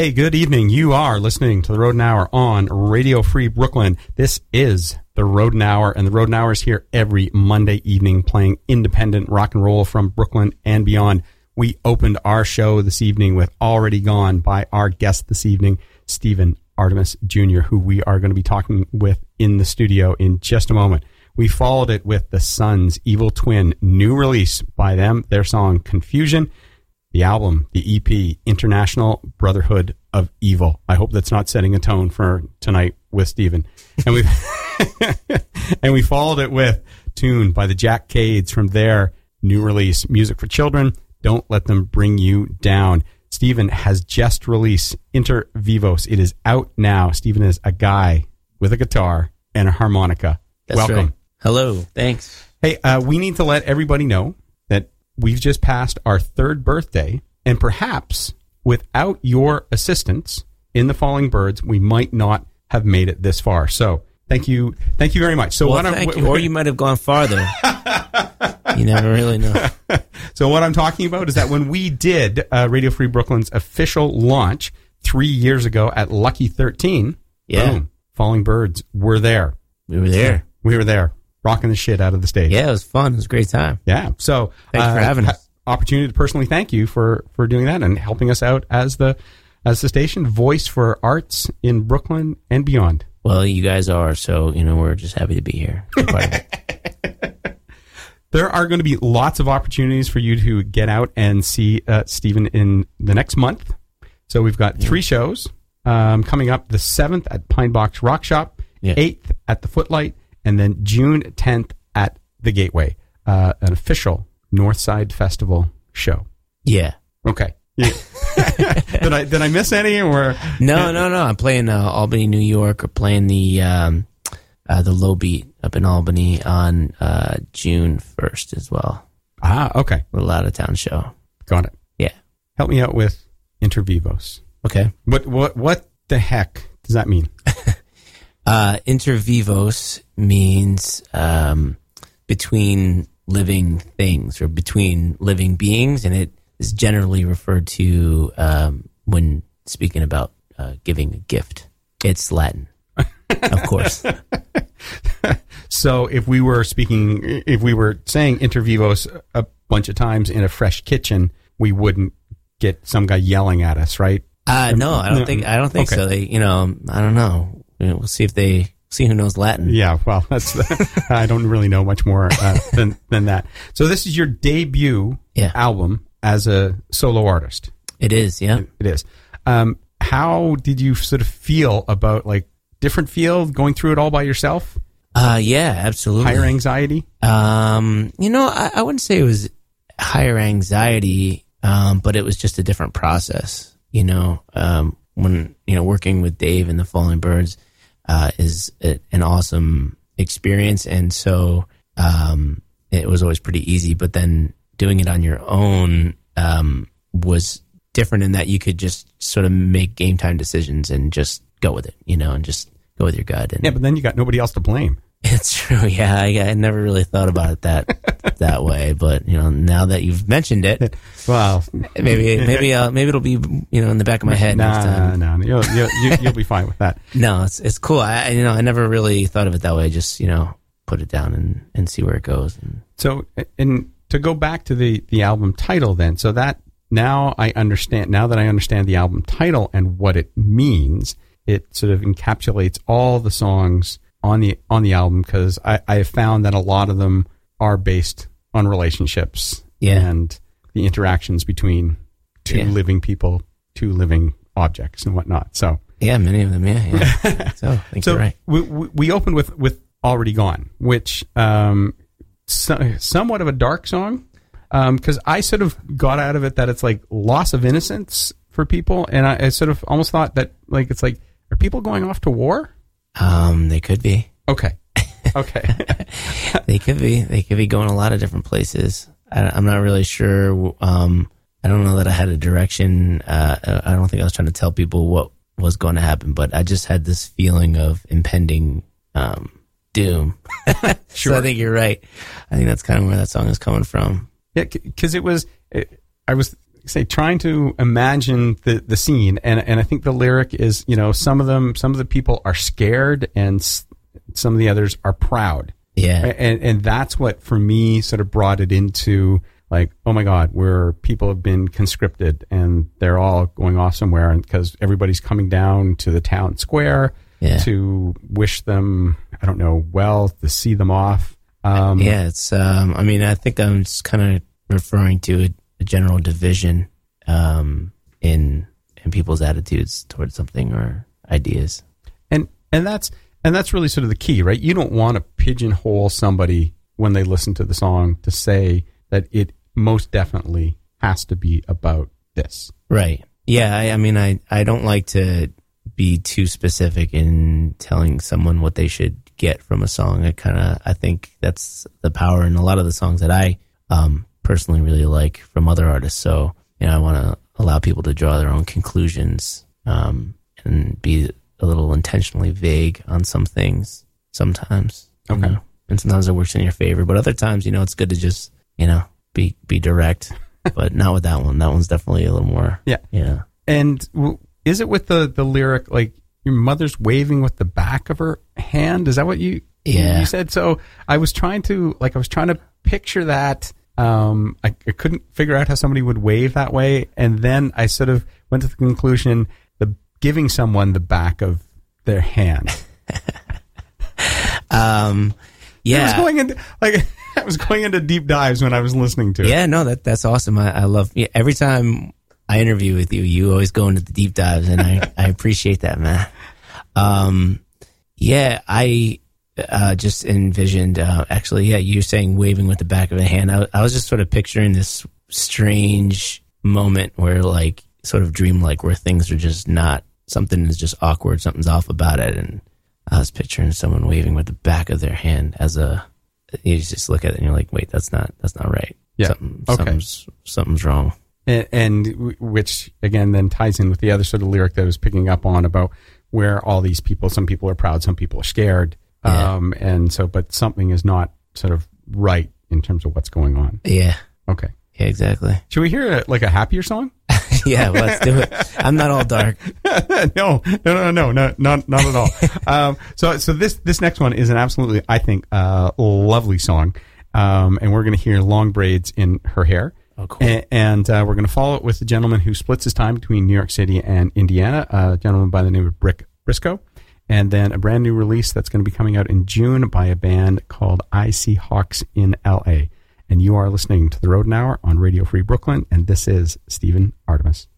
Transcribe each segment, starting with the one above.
Hey, good evening. You are listening to the Rodent Hour on Radio Free Brooklyn. This is the Rodent Hour, and the Rodent Hour is here every Monday evening playing independent rock and roll from Brooklyn and beyond. We opened our show this evening with Already Gone by our guest this evening, Stephen Artemis Jr., who we are going to be talking with in the studio in just a moment. We followed it with The Suns Evil Twin, new release by them, their song Confusion the album, the EP, International Brotherhood of Evil. I hope that's not setting a tone for tonight with Stephen. And we and we followed it with Tune by the Jack Cades from their new release, Music for Children. Don't let them bring you down. Stephen has just released Inter Vivos. It is out now. Stephen is a guy with a guitar and a harmonica. That's Welcome. right. Hello. Thanks. Hey, uh, we need to let everybody know we've just passed our third birthday, and perhaps without your assistance in the Falling Birds, we might not have made it this far. So, thank you, thank you very much. So, Well, what I'm, thank you. Or you might have gone farther. you never really know. so what I'm talking about is that when we did uh, Radio Free Brooklyn's official launch three years ago at Lucky 13, Yeah. boom, Falling Birds were there. We were there. We were there, rocking the shit out of the stage. Yeah, it was fun. It was a great time. Yeah. So Thanks for having ha- us. Opportunity to personally thank you for for doing that and helping us out as the as the station voice for arts in Brooklyn and beyond. Well, you guys are, so, you know, we're just happy to be here. Be part of it. There are going to be lots of opportunities for you to get out and see uh, Stephen in the next month. So we've got three shows um, coming up: the seventh at Pine Box Rock Shop, Yeah. eighth at the Footlight, and then June tenth at the Gateway, uh, an official Northside Festival show. Yeah. Okay. Yeah. did I did I miss any or No, no, no. I'm playing uh, Albany, New York, or playing the um, uh, the Low Beat up in Albany on uh, June 1st as well. ah okay Little out of town show. got it. Yeah. Help me out with Inter Vivos. Okay. What what what the heck does that mean? Uh, intervivos means um, between living things or between living beings, and it is generally referred to um, when speaking about uh, giving a gift. It's Latin, of course. So if we were speaking, if we were saying Inter Vivos a bunch of times in a fresh kitchen, we wouldn't get some guy yelling at us, right? Uh, no, I don't think. I don't think Okay. so. They, you know, I don't know. You know, We'll see if they see who knows Latin. Yeah. Well, that's I don't really know much more uh, than than that. So this is your debut Yeah. album as a solo artist. It is. Yeah. It is. Um, how did you sort of feel about like different field going through it all by yourself? Uh, yeah. Absolutely. Higher anxiety? Um, you know, I, I wouldn't say it was higher anxiety, um, but it was just a different process. You know, um, when you know working with Dave and the Falling Birds uh, is a, an awesome experience, and so um, it was always pretty easy. But then doing it on your own um, was different in that you could just sort of make game time decisions and just go with it. You know, and just go with your gut. And Yeah, but then you got nobody else to blame. it's true. Yeah, I, I never really thought about it that that way, but you know, now that you've mentioned it, Well, maybe maybe uh, maybe it'll be you know in the back of my head next nah, time. no, no, you'll, you'll, you- you'll be fine with that. No, it's it's cool. I I- you know I never really thought of it that way. Just you know put it down and and see where it goes. And So, and to go back to the the album title, then, so that now I understand. Now that I understand the album title and what it means, it sort of encapsulates all the songs on the on the album because I, I have found that a lot of them are based on relationships Yeah. and the interactions between two Yeah. living people, two living objects, and whatnot. So, yeah, many of them. Yeah, yeah. so I think so you're right. we, we we opened with with already gone, which um, so, somewhat of a dark song because I sort of got out of it that it's like loss of innocence for people, and I, I sort of almost thought that like it's like are people going off to war? Um, they could be. Okay, okay, They could be. They could be going a lot of different places. I, I'm not really sure. Um, I don't know that I had a direction. Uh, I don't think I was trying to tell people what was going to happen, but I just had this feeling of impending um, doom. So I think you're right. I think that's kind of where that song is coming from. yeah, because it was it, I was say trying to imagine the the scene, and and I think the lyric is you know some of them some of the people are scared and s- some of the others are proud. Yeah. and and that's what for me sort of brought it into like oh my god where people have been conscripted and they're all going off somewhere and because everybody's coming down to the town square Yeah. to wish them i don't know well to see them off um Yeah, it's. Um, I mean, I think I'm just kind of referring to a, a general division um, in in people's attitudes towards something or ideas. and and that's and that's really sort of the key right you don't want to pigeonhole somebody when they listen to the song to say that it most definitely has to be about this Right. Yeah. I, I mean, I I don't like to be too specific in telling someone what they should get from a song. I kind of I think that's the power in a lot of the songs that I um, personally really like from other artists. So you know, I want to allow people to draw their own conclusions um, and be a little intentionally vague on some things. Sometimes, Okay. know? and sometimes it works in your favor, but other times, you know, it's good to just you know be be direct. but not with that one. That one's definitely a little more. Yeah. Yeah. And w- is it with the the lyric like your mother's waving with the back of her hand? Is that what you Yeah. you said? So I was trying to like I was trying to picture that. Um, I, I couldn't figure out how somebody would wave that way, and then I sort of went to the conclusion the giving someone the back of their hand. Um, I was yeah. going into like I was going into deep dives when I was listening to it. Yeah, no, that that's awesome. I, I love yeah, every time I interview with you, you always go into the deep dives, and I, I appreciate that, man. Um, yeah, I uh, just envisioned uh, actually, yeah, you saying waving with the back of the hand. I, I was just sort of picturing this strange moment where, like, sort of dreamlike, where things are just not something is just awkward, something's off about it, and I was picturing someone waving with the back of their hand as a. You just look at it and you're like, wait, that's not that's not right. Yeah. Something, Okay. something's something's wrong. and, and which again then ties in with the other sort of lyric that I was picking up on about where all these people, some people are proud, some people are scared, Yeah. um, and so but something is not sort of right in terms of what's going on. Yeah, Okay, yeah, exactly. should we hear a, like a happier song? yeah, well, let's do it. I'm not all dark. no, no, no, no, no, not not at all. um, so so this this next one is an absolutely I think uh, lovely song, um, and we're going to hear long braids in her hair. Oh, cool. A- And uh, we're going to follow it with a gentleman who splits his time between New York City and Indiana, a gentleman by the name of Brick Briscoe. And then a brand new release that's going to be coming out in June by a band called I See Hawks in LA. And you are listening to The Rodent Hour on Radio Free Brooklyn. And this is Stephen Artemis.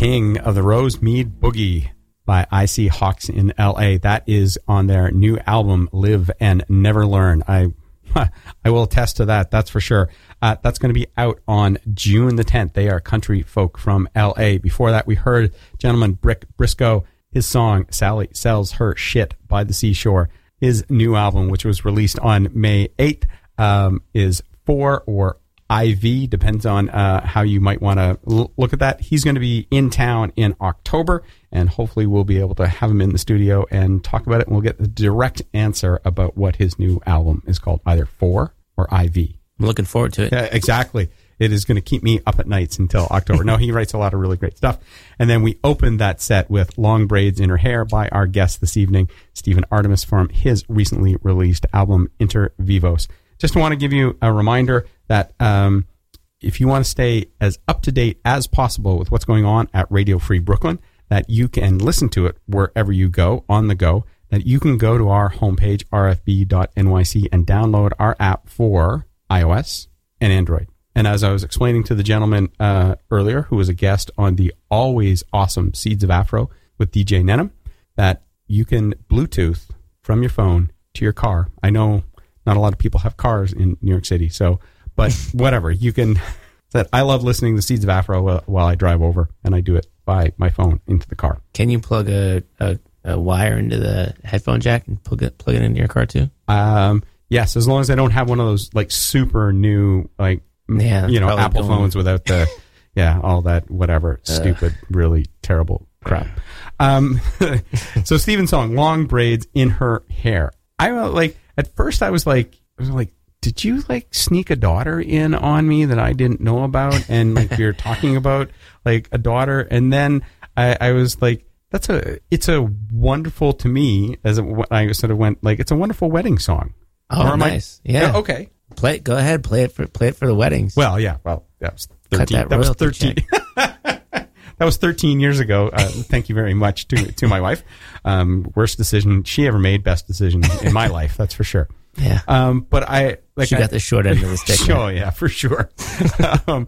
King of the Rosemead Boogie by I See Hawks in LA. That is on their new album, Live and Never Learn. I I will attest to that. That's for sure. Uh, that's going to be out on June the 10th. They are country folk from LA. Before that, we heard gentleman Brick Briscoe, his song Sally Sells Her Shit by the Seashore. His new album, which was released on May 8th, um, is four or IV, depends on uh, how you might want to l- look at that. He's going to be in town in October, and hopefully we'll be able to have him in the studio and talk about it, and we'll get the direct answer about what his new album is called, either four or IV. I'm looking forward to it. Yeah, exactly. It is going to keep me up at nights until October. no, he writes a lot of really great stuff. And then we opened that set with Long Braids in Her Hair by our guest this evening, Stephen Artemis, from his recently released album, Inter Vivos. Just want to give you a reminder that um, if you want to stay as up to date as possible with what's going on at Radio Free Brooklyn, that you can listen to it wherever you go on the go, that you can go to our homepage, rfb.nyc, and download our app for iOS and Android. And as I was explaining to the gentleman uh, earlier, who was a guest on the always awesome Seeds of Afro with DJ Nenham, that you can Bluetooth from your phone to your car. I know not a lot of people have cars in New York City, so but whatever you can. That I love listening to the Seeds of Afro while, while I drive over, and I do it by my phone into the car. Can you plug a, a, a wire into the headphone jack and plug it plug it into your car too? Um, yes, as long as I don't have one of those like super new like Yeah, you know Apple don't. phones without the yeah all that whatever stupid really terrible crap. Um, so Stephen's song "Long Braids in Her Hair." I uh, like at first I was like I was like. Did you like sneak a daughter in on me that I didn't know about? And like you're talking about like a daughter, and then I, I was like, "That's a it's a wonderful to me." As it, I sort of went like, "It's a wonderful wedding song." Oh, am I- nice. yeah. Okay. Play it. Go ahead. Play it for play it for the weddings. Well, yeah. Well, that was thirteen. that That, was thirteen. that was thirteen years ago. Uh, thank you very much to to my wife. Um, worst decision she ever made. Best decision in my life. That's for sure. Yeah. Um, but I like she I, got the short end of the stick. Sure, yeah, for sure. um,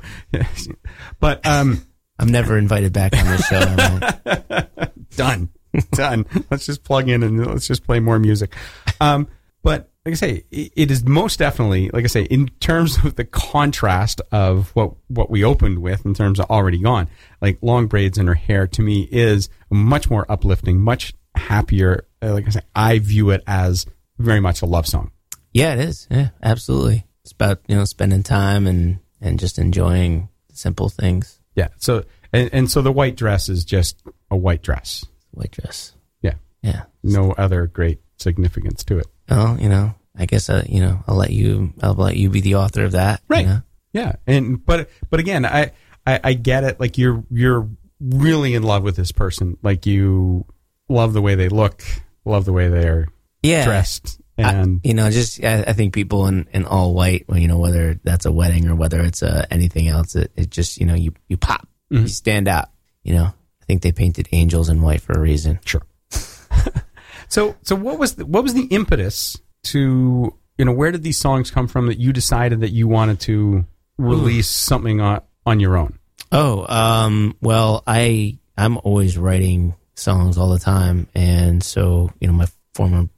but um, I'm never invited back on this show. done, done. Let's just plug in and let's just play more music. Um, but like I say, it is most definitely, like I say, in terms of the contrast of what what we opened with, in terms of already gone, like long braids in her hair, to me is much more uplifting, much happier. Uh, Like I say, I view it as very much a love song. Yeah, it is. Yeah, absolutely. It's about you know spending time and and just enjoying simple things. Yeah. So and, and so the white dress is just a white dress. White dress. Yeah. Yeah. No other great significance to it. Well, you know, I guess uh, you know, I'll let you. I'll let you be the author of that. you Right. know? Yeah, and but but again, I, I I get it. Like you're you're really in love with this person. Like you love the way they look, love the way they're Yeah. dressed, I- you know, just I, I think people in, in all white, well, you know, whether that's a wedding or whether it's uh, anything else, it, it just you know you you pop, Mm-hmm. you stand out. You know, I think they painted angels in white for a reason. sure. so so what was the, what was the impetus to you know where did these songs come from that you decided that you wanted to release something on on your own? Oh, um, well, I I'm always writing songs all the time, and so you know, my former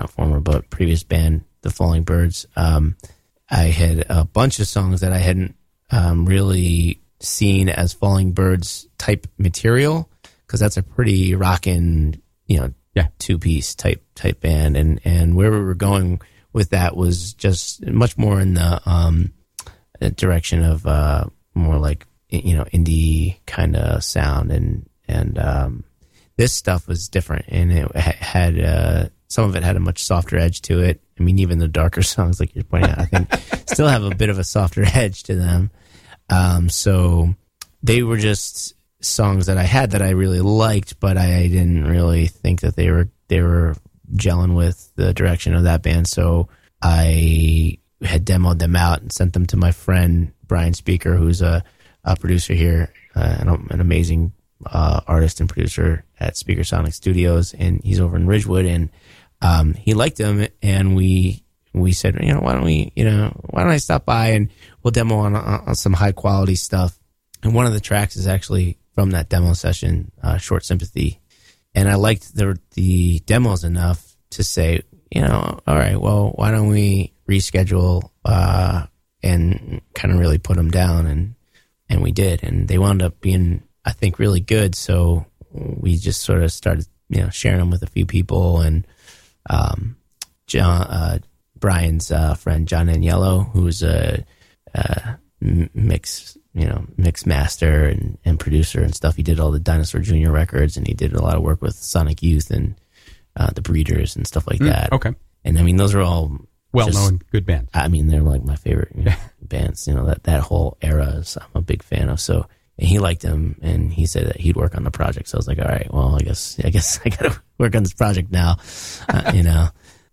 not former but previous band, the Falling Birds, um, I had a bunch of songs that I hadn't um, really seen as Falling Birds type material because that's a pretty rockin', you know, Yeah. two piece type type band, and and where we were going with that was just much more in the um, direction of uh, more like you know indie kind of sound and and um, this stuff was different. And it had uh, some of it had a much softer edge to it. I mean, even the darker songs, like you're pointing out, I think still have a bit of a softer edge to them. Um, so they were just songs that I had that I really liked, but I didn't really think that they were they were gelling with the direction of that band. So I had demoed them out and sent them to my friend Brian Speaker, who's a, a producer here, uh, an, amazing uh, artist and producer at Speaker Sonic Studios, and he's over in Ridgewood, and um, he liked them, and we we said, you know, why don't we, you know, why don't I stop by and we'll demo on, on some high quality stuff. And one of the tracks is actually from that demo session, uh, Short Sympathy. And I liked the, the demos enough to say, you know, all right, well, why don't we reschedule, uh, and kind of really put them down and, and we did. And they wound up being, I think, really good. So we just sort of started, you know, sharing them with a few people and, um, John, uh, Brian's, uh, friend, John Agnello, who's a, uh, mix, you know, mix master and, and producer and stuff. He did all the Dinosaur Jr. records and he did a lot of work with Sonic Youth and uh, the Breeders and stuff like that. Okay. And I mean, those are all Well just- known, good bands. I mean, they're like my favorite you know, bands. You know that that whole era is I'm a big fan of. So and he liked him and he said that he'd work on the project. So I was like, all right, well, I guess I guess I got to work on this project now. Uh, you know,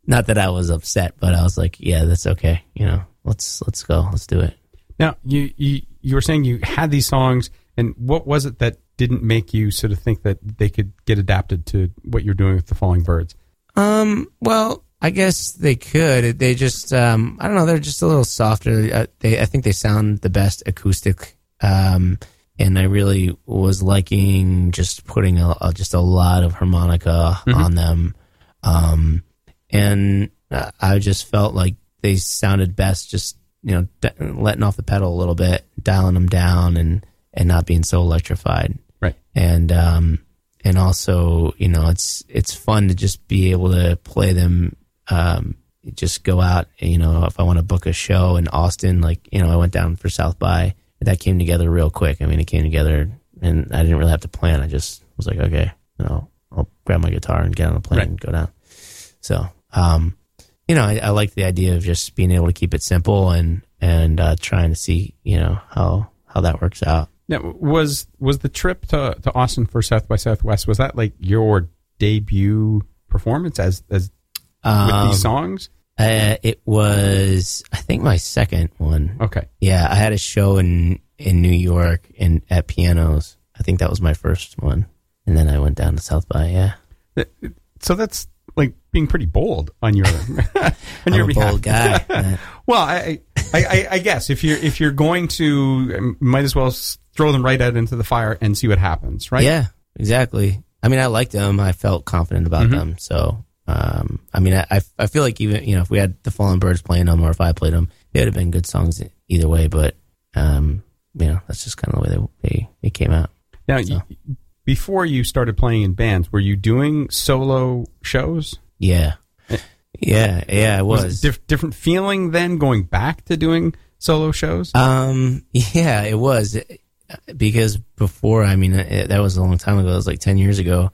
not that I was upset, but I was like, yeah, that's okay. You know, let's let's go, let's do it. Now, you, you you were saying you had these songs, and what was it that didn't make you sort of think that they could get adapted to what you're doing with the Falling Birds? Um, well, I guess they could. They just, um, I don't know. They're just a little softer. Uh, they, I think they sound the best acoustic. Um, and I really was liking just putting a, a- just a lot of harmonica on them. Um, and I just felt like they sounded best just, you know, d- letting off the pedal a little bit, dialing them down and, and not being so electrified Right. and um and also you know it's it's fun to just be able to play them um just go out you know if i want to book a show in austin like you know i went down for south by that came together real quick i mean it came together and i didn't really have to plan i just was like okay you know i'll grab my guitar and get on a plane Right. and go down so um you know I, I like the idea of just being able to keep it simple and and uh trying to see you know how how that works out Now, was was the trip to, to Austin for South by Southwest was that like your debut performance as as with Um, these songs? Uh, it was, I think, my second one. Okay, Yeah, I had a show in in New York in at Pianos. I think that was my first one, and then I went down to South by. Yeah, so that's like being pretty bold on your on I'm your a behalf. bold guy. Uh, Well, I, I, I, I guess if you're if you're going to, um, might as well throw them right out into the fire and see what happens, right? Yeah, exactly. I mean, I liked them. I felt confident about Mm-hmm. them. So, um, I mean, I, I feel like even you know if we had the Falling Birds playing them or if I played them, they would have been good songs either way. But um, you know, that's just kind of the way they they, they came out. Now, y before you started playing in bands, were you doing solo shows? Yeah, yeah, yeah. I was. Was it diff- different feeling then going back to doing solo shows? Um, yeah, it was because before, I mean, it, that was a long time ago. It was like 10 years ago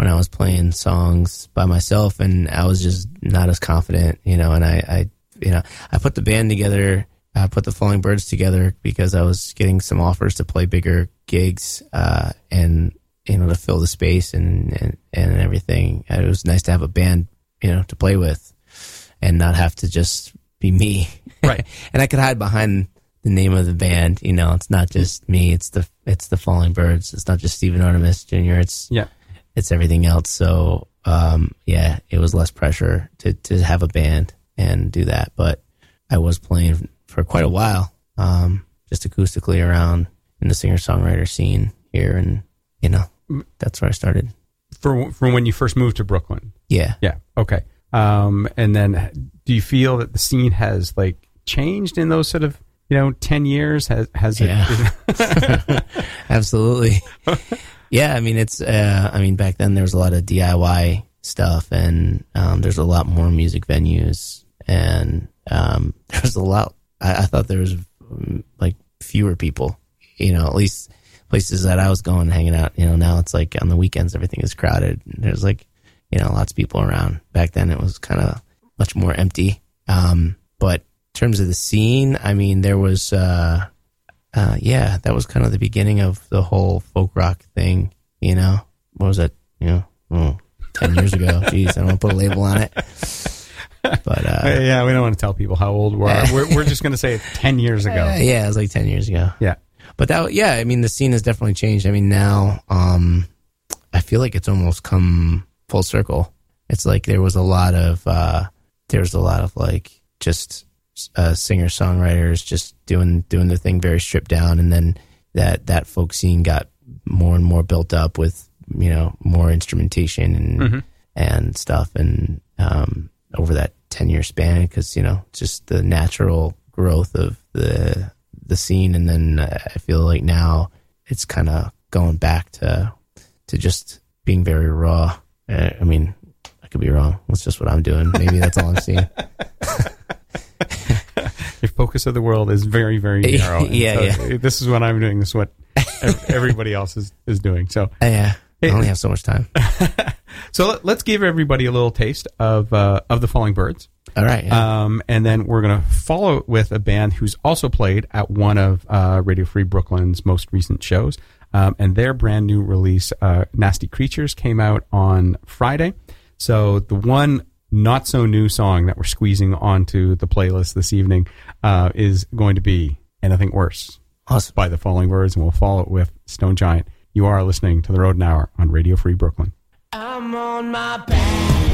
when I was playing songs by myself and I was just not as confident, you know, and I, I, you know, I put the band together. I put the Falling Birds together because I was getting some offers to play bigger gigs, uh, and, you know, to fill the space and, and, and everything. It was nice to have a band, you know, to play with and not have to just be me. Right. and I could hide behind the name of the band. You know, it's not just me. It's the it's the Falling Birds. It's not just Stephen Artemis Jr. It's yeah. It's everything else. So um, yeah, it was less pressure to to have a band and do that. But I was playing for quite a while, um, just acoustically around in the singer songwriter scene here, and you know, that's where I started. For from when you first moved to Brooklyn. Yeah. Yeah. Okay. Um, and then do you feel that the scene has like changed in those sort of you know ten years? Has has Yeah. it? Absolutely. yeah, I mean it's uh I mean back then there was a lot of DIY stuff and um there's a lot more music venues and um there's a lot I, I thought there was um, like fewer people, you know, at least places that I was going hanging out, you know, now it's like on the weekends everything is crowded. There's like, you know, lots of people around. Back then it was kind of much more empty. Um but in terms of the scene, I mean there was uh uh, yeah, that was kind of the beginning of the whole folk rock thing. You know, what was that? You know, oh, 10 years ago. Jeez, I don't want to put a label on it. But uh, yeah, we don't want to tell people how old we are. We're, we're just going to say ten years ago. uh, yeah, it was like 10 years ago. Yeah. But that, yeah, I mean, the scene has definitely changed. I mean, now, um, I feel like it's almost come full circle. It's like there was a lot of, uh, there's a lot of like just, uh, singer songwriters just doing, doing the thing very stripped down. And then that, that folk scene got more and more built up with you know more instrumentation and and stuff, and um, over that ten year span, because you know just the natural growth of the the scene, and then I feel like now it's kind of going back to to just being very raw. Uh, I mean, I could be wrong. That's just what I'm doing. Maybe that's all I'm seeing. Your focus of the world is very, very narrow. Yeah, so This is what I'm doing. This is what everybody else is, is doing. So, yeah, I only have so much time. so let, let's give everybody a little taste of uh, of the Falling Birds. All right. yeah. Um, and then we're going to follow with a band who's also played at one of uh, Radio Free Brooklyn's most recent shows. Um, and their brand new release, uh, Nasty Creatures, came out on Friday. So the one not so new song that we're squeezing onto the playlist this evening uh, is going to be Anything Worse awesome. by the Falling Birds. And we'll follow it with Stone Giant. You are listening to The Rodent Hour on Radio Free Brooklyn. I'm on my back.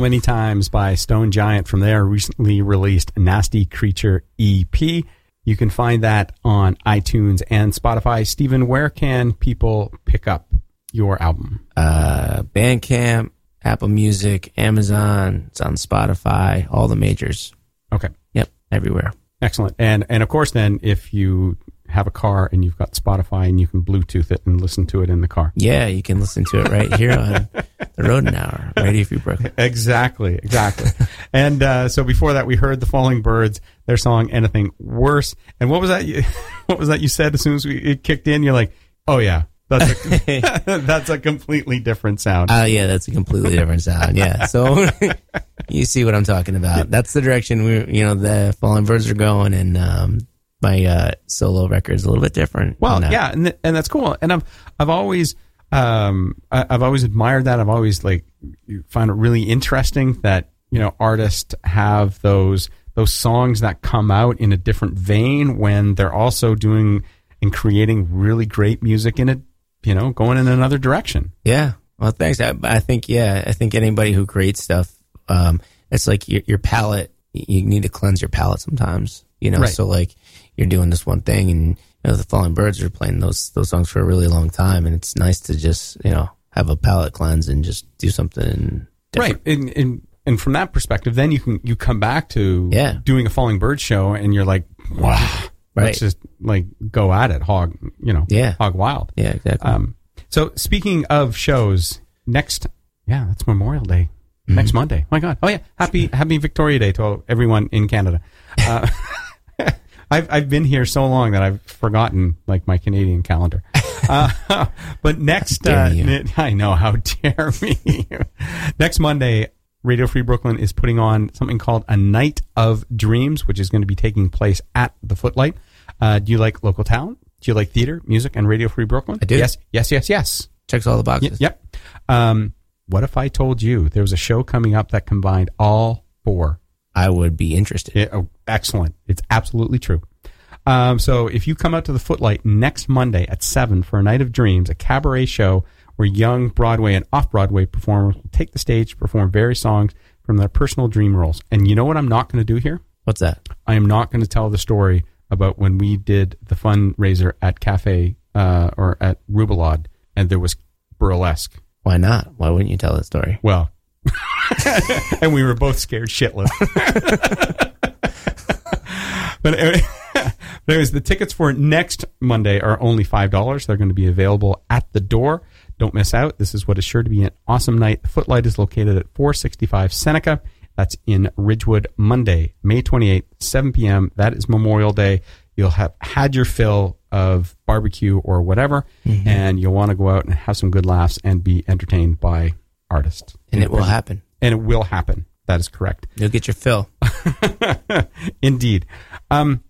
Many Times by Stone Giant from their recently released Nasty Creature EP. You can find that on iTunes and Spotify. Stephen, where can people pick up your album? Uh, Bandcamp, Apple Music, Amazon. It's on Spotify. All the majors. Okay. Yep, everywhere. Excellent. And and of course then if you have a car and you've got Spotify and you can Bluetooth it and listen to it in the car. Yeah, you can listen to it right here on the Rodent Hour, Radio Free Brooklyn. Exactly, exactly. and uh, so before that, we heard the Falling Birds, their song "Anything Worse." And what was that? You, what was that you said as soon as we, it kicked in? You're like, "Oh yeah, that's a, that's a completely different sound." Oh yeah, that's a completely different sound. Yeah, so you see what I'm talking about. That's the direction we, you know, the Falling Birds are going, and um, my uh, solo record is a little bit different. Well, yeah, and th- and that's cool. And I've I've always um I, I've always admired that. I've always like found it really interesting that you know artists have those those songs that come out in a different vein when they're also doing and creating really great music in it. You know, going in another direction. Yeah. Well, thanks. I, I think, yeah, I think anybody who creates stuff, um, it's like your, your palate, you need to cleanse your palate sometimes, you know? Right. So like you're doing this one thing and, you know, the Falling Birds are playing those, those songs for a really long time. And it's nice to just, you know, have a palate cleanse and just do something different. Right. And, and and from that perspective, then you can you come back to Yeah. doing a Falling Bird show, and you're like, wow, Right. let's just like go at it, hog, you know, Yeah. hog wild. Yeah, exactly. Um, so speaking of shows, next, yeah, that's Memorial Day. Mm-hmm. Next Monday. My God. Oh yeah. Happy Happy Victoria Day to everyone in Canada. Uh, I've I've been here so long that I've forgotten like my Canadian calendar. Uh, but next, uh, I know how dare me. next Monday, Radio Free Brooklyn is putting on something called a Night of Dreams, which is going to be taking place at the Footlight. Uh, do you like local talent? Do you like theater, music, and Radio Free Brooklyn? I do. Yes, yes, yes, yes. Checks all the Y- boxes. yep. Um, what if I told you there was a show coming up that combined all four? I would be interested. Yeah, oh, excellent. It's absolutely true. Um, so if you come out to the Footlight next Monday at 7 for a Night of Dreams, a cabaret show where young Broadway and off Broadway performers will take the stage to perform various songs from their personal dream roles. And you know what I'm not going to do here? What's that? I am not going to tell the story about when we did the fundraiser at Cafe uh, or at Rubulad and there was burlesque. Why not? Why wouldn't you tell that story? Well, and we were both scared shitless. but uh, anyway, anyways, the tickets for next Monday are only five dollars. They're going to be available at the door. Don't miss out. This is what is sure to be an awesome night. The Footlight is located at 465 Seneca. That's in Ridgewood. Monday, May 28th, 7 p.m. That is Memorial Day. You'll have had your fill of barbecue or whatever, mm-hmm. and you'll want to go out and have some good laughs and be entertained by artists. And it will happen. And it will happen. That is correct. You'll get your fill. Indeed. Um,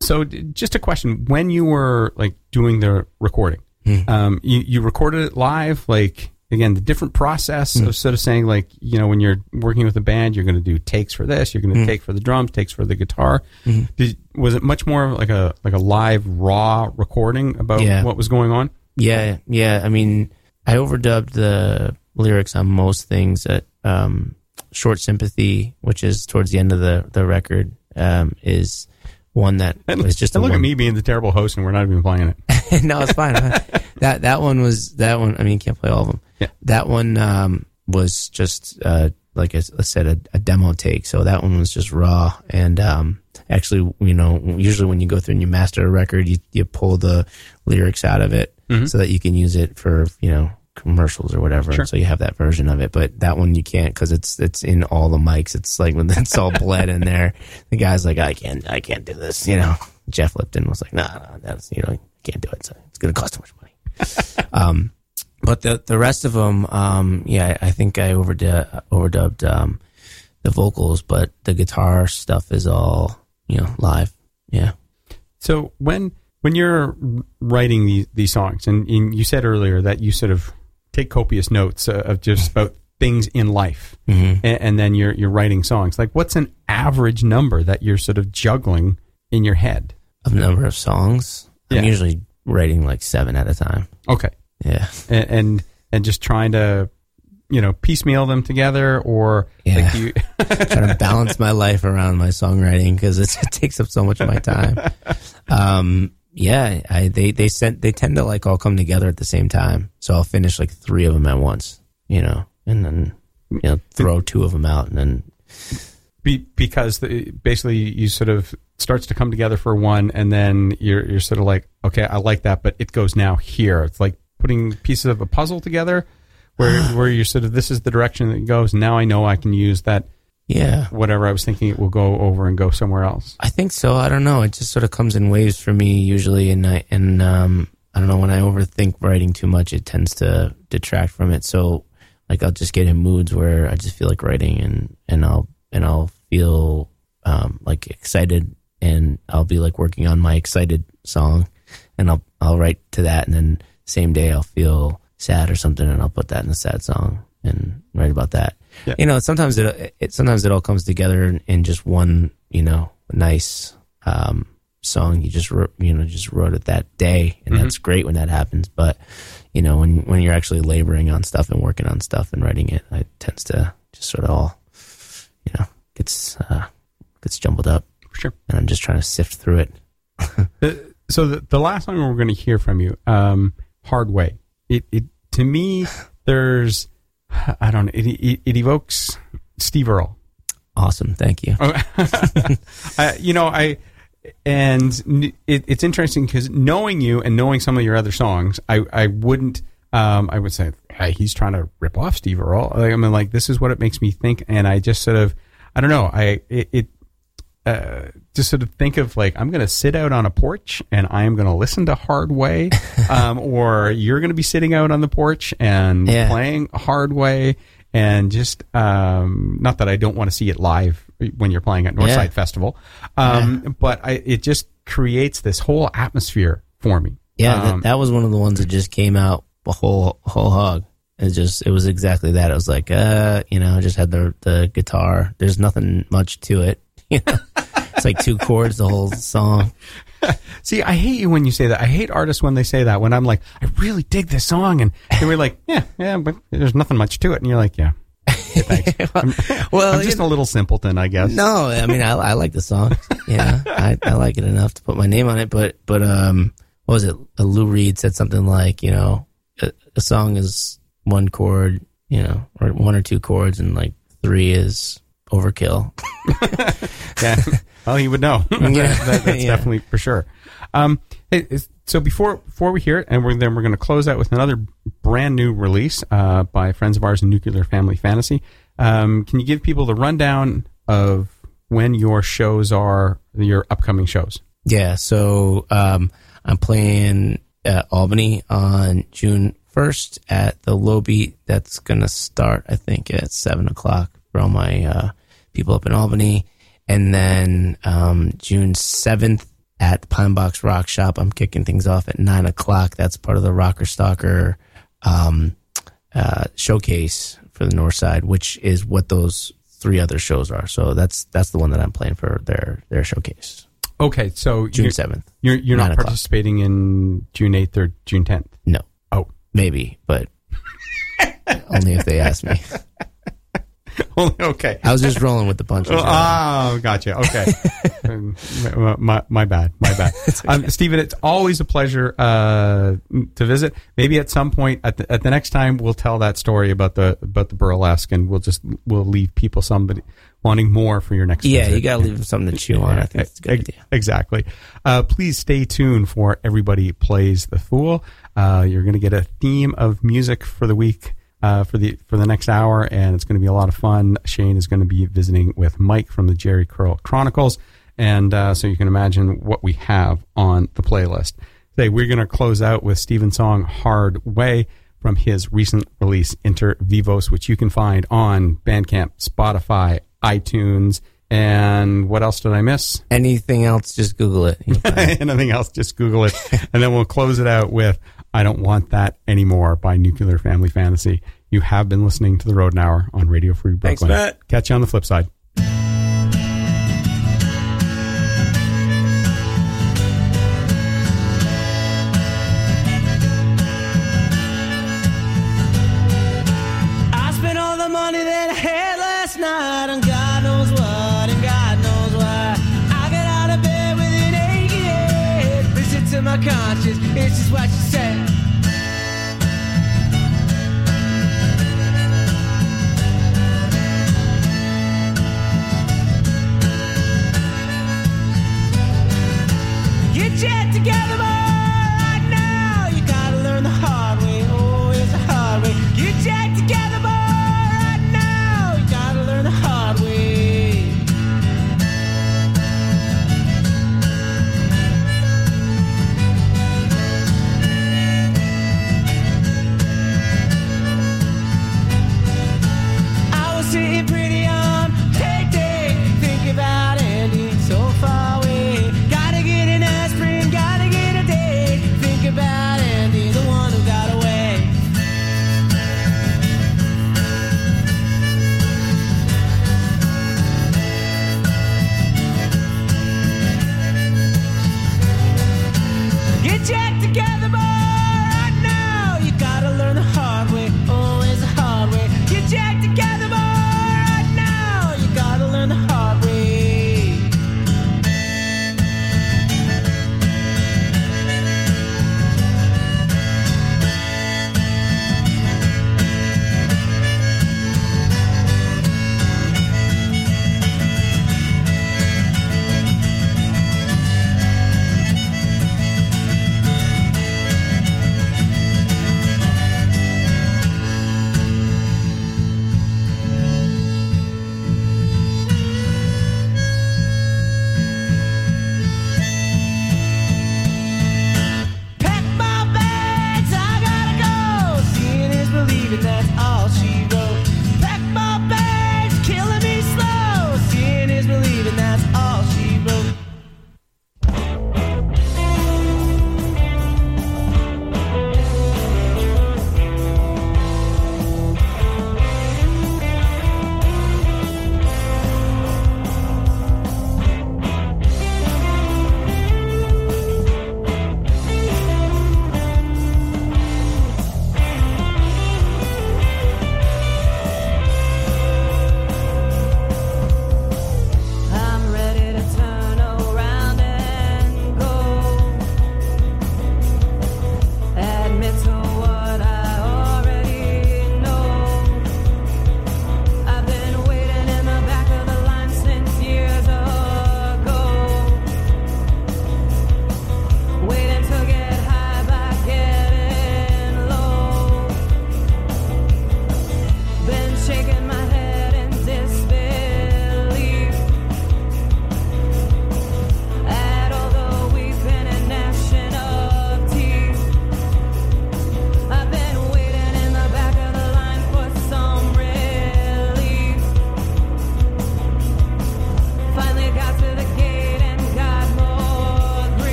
so d- just a question: When you were like doing the recording, um, you you recorded it live, like again the different process of sort of saying like you know when you're working with a band, you're going to do takes for this, you're going to take for the drums, takes for the guitar. Did, was it much more like a like a live raw recording about Yeah. what was going on? Yeah, yeah. I mean, I overdubbed the lyrics on most things. At um, "Short Sympathy," which is towards the end of the the record, um, is one that And, was just and look at me being the terrible host, and we're not even playing it. no, it's fine. that that one was that one. I mean, you can't play all of them. Yeah. That one um, was just uh, like I said, a, a demo take. So that one was just raw. And um, actually, you know, usually when you go through and you master a record, you you pull the lyrics out of it so that you can use it for you know commercials or whatever. Sure. So you have that version of it. But that one you can't because it's it's in all the mics. It's like when it's all bled in there. The guy's like, I can't, I can't do this. You know, Jeff Lipton was like, Nah, nah that's you know, I can't do it. So it's gonna cost too much money. um, but the the rest of them, um, yeah, I think I overdub, overdubbed um, the vocals, but the guitar stuff is all you know live. Yeah. So when when you're writing these these songs, and, and you said earlier that you sort of take copious notes uh, of just about things in life, Mm-hmm. and, and then you're you're writing songs. Like, what's an average number that you're sort of juggling in your head? Of number of songs, Yeah. I'm usually writing like seven at a time. Okay, Yeah. and and, and just trying to you know piecemeal them together, or Yeah. like you? trying to balance my life around my songwriting because it takes up so much of my time. Um, yeah, I, they they sent they tend to like all come together at the same time, so I'll finish like three of them at once, you know, and then you know throw two of them out, and then Be, because the, basically you sort of starts to come together for one, and then you're you're sort of like, okay, I like that, but it goes now here. It's like putting pieces of a puzzle together, where where you're sort of this is the direction that it goes. Now I know I can use that yeah, whatever I was thinking it will go over and go somewhere else. I think so. I don't know. It just sort of comes in waves for me usually, and I and um, I don't know when I overthink writing too much, it tends to detract from it. So like I'll just get in moods where I just feel like writing, and and I'll and I'll feel um, like excited, and I'll be like working on my excited song, and I'll I'll write to that, and then same day I'll feel sad or something, and I'll put that in the sad song and write about that. Yeah. You know, sometimes it, it sometimes it all comes together in, in just one, you know, nice um, song. You just wrote, you know, just wrote it that day, and that's great when that happens. But you know, when when you're actually laboring on stuff and working on stuff and writing it, it tends to just sort of all, you know, gets uh, gets jumbled up, Sure. and I'm just trying to sift through it. Uh, so the, the last song we're going to hear from you, um, "Hard Way," it, it to me, there's, I don't know, it, it, it evokes Steve Earle. Awesome, thank you. I, you know, I and it, it's interesting because knowing you and knowing some of your other songs, I I wouldn't. Um, I would say hey, he's trying to rip off Steve Earle. Like, I mean, like this is what it makes me think, and I just sort of, I don't know, I it, it uh, just sort of think of like I'm going to sit out on a porch and I am going to listen to Hard Way, um, or you're going to be sitting out on the porch and Yeah. playing Hard Way, and just um, not that I don't want to see it live when you're playing at Northside Yeah. Festival, um, but I, it just creates this whole atmosphere for me. Yeah, Um, that, that was one of the ones that just came out a whole whole hog. It just it was exactly that. It was like, uh, you know, just had the the guitar. There's nothing much to it. You know, it's like two chords the whole song. See, I hate you when you say that. I hate artists when they say that. When I'm like, I really dig this song, and they were like, yeah, yeah, but there's nothing much to it, and you're like, yeah. well, I'm just a little simpleton, I guess. No, I mean I, I like the song. Yeah, I, I like it enough to put my name on it. But but um, what was it? Uh, Lou Reed said something like, you know, a, a song is one chord, you know, or one or two chords, and like three is overkill. Yeah. Well, he would know. Yeah. That- that's Yeah. definitely for sure. Um, is- so before before we hear it, and we're, then we're going to close out with another brand new release uh, by friends of ours in Nuclear Family Fantasy. Um, can you give people the rundown of when your shows are, your upcoming shows? Yeah, so um, I'm playing at Albany on June 1st at the Low Beat. That's going to start, I think, at 7 o'clock for all my uh, people up in Albany. And then um, June 7th at the Pine Box Rock Shop, I'm kicking things off at 9 o'clock. That's part of the Rocker Stalker um, uh, showcase for the North Side, which is what those three other shows are. So that's that's the one that I'm playing for their their showcase. Okay, so June you're, 7th. you're, you're not o'clock. participating in June 8th or June 10th. No. Oh. Maybe, but only if they ask me. okay. I was just rolling with the punches. Oh, gotcha. Okay. Um, my, my, my bad. My bad. um, Stephen, it's always a pleasure uh, to visit. Maybe at some point at the, at the next time we'll tell that story about the about the burlesque, and we'll just we'll leave people somebody wanting more for your next. yeah, visit. you got to leave them something to chew on. I think it's a good idea. Exactly. Uh, please stay tuned for Everybody Plays the Fool. Uh, you're going to get a theme of music for the week. Uh, for the for the next hour, and it's going to be a lot of fun. Shane is going to be visiting with Mike from the Jerry Curl Chronicles, and uh, so you can imagine what we have on the playlist. Today we're going to close out with Stephen's song "Hard Way" from his recent release "Inter Vivos," which you can find on Bandcamp, Spotify, iTunes, and what else did I miss? Anything else, just Google it. You'll find it. Anything else, just Google it. and then we'll close it out with I Don't Want That Anymore by Nuclear Family Fantasy. You have been listening to The Rodent Hour on Radio Free Thanks, Brooklyn. Matt. Catch you on the flip side.